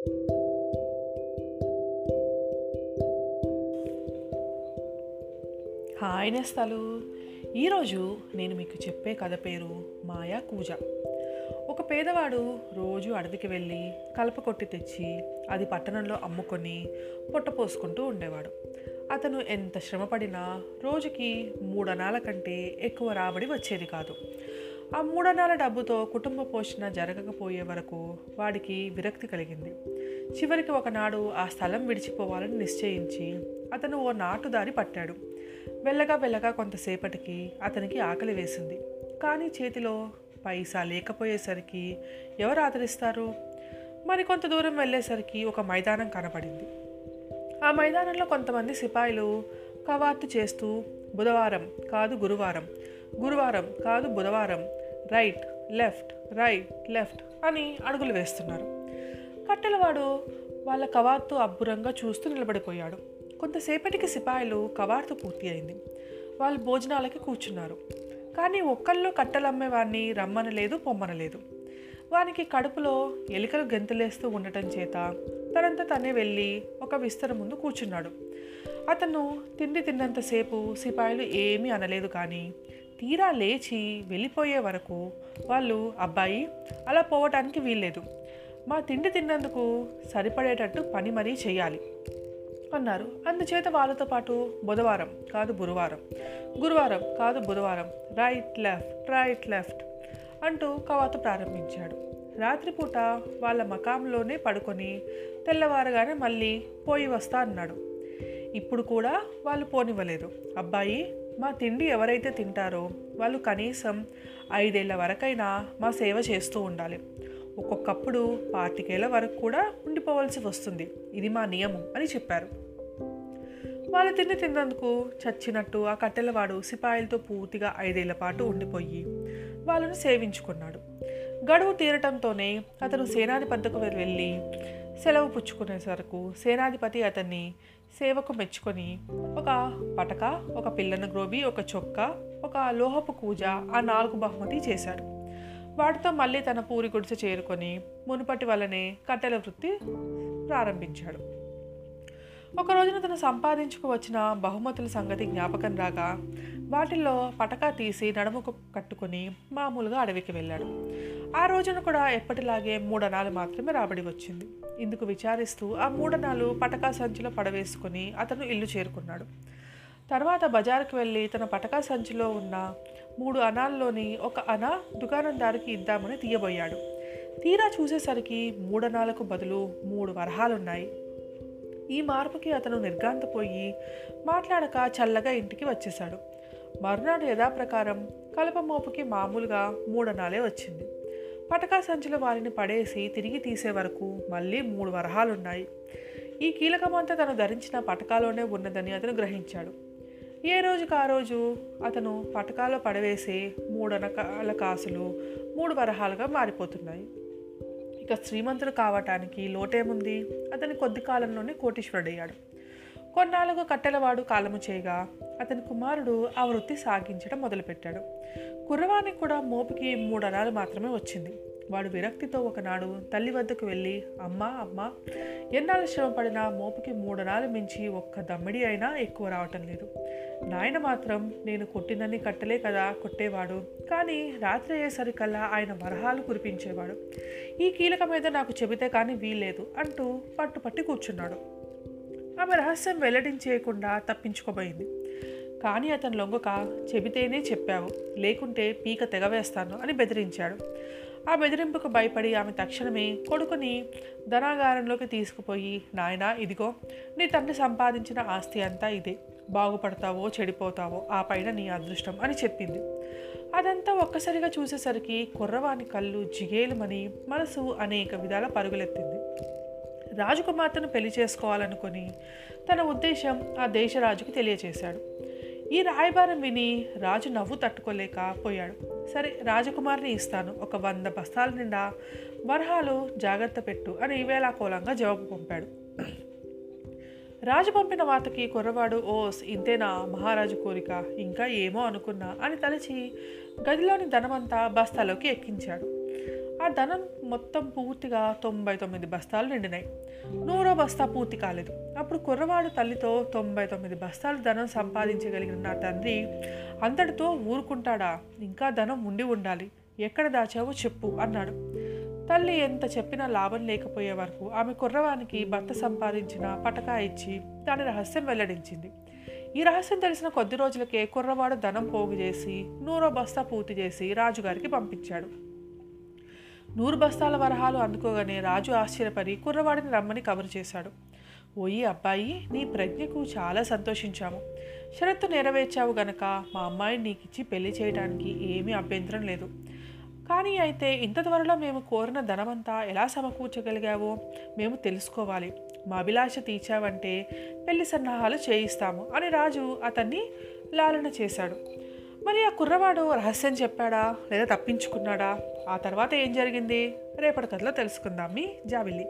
Hi నేస్తాలు. ఈరోజు నేను మీకు చెప్పే కథ పేరు మాయా కూజ. ఒక పేదవాడు రోజు అడవికి వెళ్ళి కలప కొట్టి తెచ్చి అది పట్టణంలో అమ్ముకొని పొట్ట పోసుకుంటూ ఉండేవాడు. అతను ఎంత శ్రమపడినా రోజుకి మూడనాల కంటే ఎక్కువ రాబడి వచ్చేది కాదు. ఆ మూడనాల డబ్బుతో కుటుంబ పోషణ జరగకపోయే వరకు వాడికి విరక్తి కలిగింది. చివరికి ఒకనాడు ఆ స్థలం విడిచిపోవాలని నిశ్చయించి అతను ఓ నాటుదారి పట్టాడు. వెళ్ళగా వెళ్ళగా కొంతసేపటికి అతనికి ఆకలి వేసింది. కానీ చేతిలో పైసా లేకపోయేసరికి ఎవరు ఆదరిస్తారు? మరి కొంత దూరం వెళ్ళేసరికి ఒక మైదానం కనపడింది. ఆ మైదానంలో కొంతమంది సిపాయిలు కవాతు చేస్తూ బుధవారం కాదు గురువారం గురువారం కాదు బుధవారం రైట్ లెఫ్ట్ రైట్ లెఫ్ట్ అని అడుగులు వేస్తున్నారు. కట్టెలవాడు వాళ్ళ కవాతు అబ్బురంగా చూస్తూ నిలబడిపోయాడు. కొంతసేపటికి సిపాయిలు కవార్తు పూర్తి అయింది. వాళ్ళు భోజనాలకి కూర్చున్నారు. కానీ ఒక్కళ్ళు కట్టెలమ్మేవాడిని రమ్మనలేదు పొమ్మనలేదు. వానికి కడుపులో ఎలికలు గెంతులేస్తూ ఉండటం చేత తనంత తనే వెళ్ళి ఒక విస్తర ముందు కూర్చున్నాడు. అతను తిండి తిన్నంతసేపు సిపాయిలు ఏమీ అనలేదు కానీ తీరా లేచి వెళ్ళిపోయే వరకు వాళ్ళు అబ్బాయి అలా పోవటానికి వీల్లేదు. మా తిండి తిన్నందుకు సరిపడేటట్టు పని మరీ చేయాలి అన్నారు. అందుచేత వాళ్ళతో పాటు బుధవారం కాదు గురువారం. గురువారం కాదు బుధవారం. రైట్ లెఫ్ట్ రైట్ లెఫ్ట్ అంటూ కవాతు ప్రారంభించాడు. రాత్రిపూట వాళ్ళ మకాంలోనే పడుకొని తెల్లవారుగానే మళ్ళీ పోయి వస్తా అన్నాడు. ఇప్పుడు కూడా వాళ్ళు పోనివ్వలేదు. అబ్బాయి మా తిండి ఎవరైతే తింటారో వాళ్ళు కనీసం ఐదేళ్ళ వరకైనా మా సేవ చేస్తూ ఉండాలి. ఒక్కొక్కప్పుడు పాతికేళ్ళ వరకు కూడా ఉండిపోవాల్సి వస్తుంది. ఇది మా నియమం అని చెప్పారు. వాళ్ళు తిండి తిన్నందుకు చచ్చినట్టు ఆ కట్టెలవాడు సిపాయిలతో పూర్తిగా ఐదేళ్ళ పాటు ఉండిపోయి వాళ్ళను సేవించుకున్నాడు. గడువు తీరటంతోనే అతను సేనాధిపతికి వెళ్ళి సెలవు పుచ్చుకునేసరకు సేనాధిపతి అతన్ని సేవకు మెచ్చుకొని ఒక పటక ఒక పిల్లను గ్రోబి ఒక చొక్క ఒక లోహపు కూజ ఆ నాలుగు బహుమతి చేశాడు. వాటితో మళ్ళీ తన పూరి గుడిసె చేరుకొని మునుపటి వలనే కట్టెల వృత్తి ప్రారంభించాడు. ఒక రోజున తను సంపాదించుకు వచ్చిన బహుమతుల సంగతి జ్ఞాపకం రాగా వాటిల్లో పటకా తీసి నడుముకు కట్టుకుని మామూలుగా అడవికి వెళ్ళాడు. ఆ రోజున కూడా ఎప్పటిలాగే మూడనాలు మాత్రమే రాబడి వచ్చింది. ఇందుకు విచారిస్తూ ఆ మూడనాలు పటకా సంచిలో పడవేసుకుని అతను ఇల్లు చేరుకున్నాడు. తర్వాత బజారుకు వెళ్ళి తన పటకా సంచిలో ఉన్న మూడు అనాల్లోని ఒక అన దుకాణందారికి ఇద్దామని తీయబోయాడు. తీరా చూసేసరికి మూడనాలకు బదులు మూడు వరహాలున్నాయి. ఈ మార్పుకి అతను నిర్గాంతపోయి మాట్లాడక చల్లగా ఇంటికి వచ్చేశాడు. మరునాడు యథాప్రకారం కలప మోపుకి మామూలుగా మూడనాలే వచ్చింది. పటకా సంచుల వారిని పడేసి తిరిగి తీసే వరకు మళ్ళీ మూడు వరహాలున్నాయి. ఈ కీలకమంతా తను ధరించిన పటకాలోనే ఉన్నదని అతను గ్రహించాడు. ఏ రోజుకు ఆ రోజు అతను పటకాలో పడవేసే మూడనకాల కాసులు మూడు వరహాలుగా మారిపోతున్నాయి. ఇక శ్రీమంతుడు కావటానికి లోటేముంది? అతని కొద్ది కాలంలోనే కోటీశ్వరుడయ్యాడు. కొన్నాళ్ళకు కట్టెలవాడు కాలము చేయగా అతని కుమారుడు ఆ వృత్తి సాగించడం మొదలుపెట్టాడు. కుర్రవానికి కూడా మోపుకి మూడు మాత్రమే వచ్చింది. వాడు విరక్తితో ఒకనాడు తల్లి వద్దకు వెళ్ళి అమ్మ అమ్మ ఎన్నాళ్ళు శ్రమపడినా మోపుకి మూడనాలు మించి ఒక్క దమ్మిడి అయినా ఎక్కువ రావటం లేదు. నాయన మాత్రం నేను కొట్టినన్ని కట్టలే కదా కొట్టేవాడు. కానీ రాత్రి అయ్యేసరికల్లా ఆయన వరహాలు కురిపించేవాడు. ఈ కీలక మీద నాకు చెబితే కానీ వీల్లేదు అంటూ పట్టుపట్టి కూర్చున్నాడు. ఆమె రహస్యం వెల్లడించేయకుండా తప్పించుకోబోయింది. కానీ అతను లొంగక చెబితేనే చెప్పావు. లేకుంటే పీక తెగవేస్తాను అని బెదిరించాడు. ఆ బెదిరింపుకు భయపడి ఆమె తక్షణమే కొడుకుని ధనాగారంలోకి తీసుకుపోయి నాయనా ఇదిగో నీ తండ్రి సంపాదించిన ఆస్తి అంతా ఇదే. బాగుపడతావో చెడిపోతావో ఆ పైన నీ అదృష్టం అని చెప్పింది. అదంతా ఒక్కసారిగా చూసేసరికి కుర్రవాని కళ్ళు జిగేలుమని మనసు అనేక విధాల పరుగులెత్తింది. రాజకుమార్తెను పెళ్ళి చేసుకోవాలనుకుని తన ఉద్దేశం ఆ దేశరాజుకి తెలియచేశాడు. ఈ రాయబారం విని రాజు నవ్వు తట్టుకోలేకపోయాడు సరే రాజకుమారిని ఇస్తాను. ఒక వంద బస్తాల నిండా వరహాలు జాగ్రత్త పెట్టు అని వేలాకోలంగా జవాబు పంపాడు. రాజు పంపిన వార్తకి కుర్రవాడు ఓస్ ఇంతేనా మహారాజు కోరిక? ఇంకా ఏమో అనుకున్నా అని తలచి గదిలోని ధనమంతా బస్తాలోకి ఎక్కించాడు. ఆ ధనం మొత్తం పూర్తిగా తొంభై తొమ్మిది బస్తాలు నిండినాయి. నూరో బస్తా పూర్తి కాలేదు. అప్పుడు కుర్రవాడు తల్లితో తొంభై తొమ్మిది బస్తాలు ధనం సంపాదించగలిగిన నా తండ్రి అంతటితో ఊరుకుంటాడా? ఇంకా ధనం ఉండి ఉండాలి. ఎక్కడ దాచావో చెప్పు అన్నాడు. తల్లి ఎంత చెప్పినా లాభం లేకపోయే వరకు ఆమె కుర్రవానికి భర్త సంపాదించిన పటకా ఇచ్చి దాని రహస్యం వెల్లడించింది. ఈ రహస్యం తెలిసిన కొద్ది రోజులకే కుర్రవాడు ధనం పోగు చేసి నూరో బస్తా పూర్తి చేసి రాజుగారికి పంపించాడు. నూరు బస్తాల వరహాలు అందుకోగానే రాజు ఆశ్చర్యపడి కుర్రవాడిని రమ్మని కబురు చేశాడు. ఓయి అబ్బాయి నీ ప్రజ్ఞకు చాలా సంతోషించాము. షరత్తు నెరవేర్చావు గనక మా అమ్మాయిని నీకు ఇచ్చి పెళ్ళి చేయడానికి ఏమీ అభ్యంతరం లేదు. కానీ అయితే ఇంత త్వరలో మేము కోరిన ధనమంతా ఎలా సమకూర్చగలిగావో మేము తెలుసుకోవాలి. మా అభిలాష తీర్చావంటే పెళ్ళి సన్నాహాలు చేయిస్తాము అని రాజు అతన్ని లాలన చేశాడు. మరి ఆ కుర్రవాడు రహస్యం చెప్పాడా? లేదా తప్పించుకున్నాడా? ఆ తర్వాత ఏం జరిగింది? రేపటి కథలో తెలుసుకుందాం మీ జాబిల్లి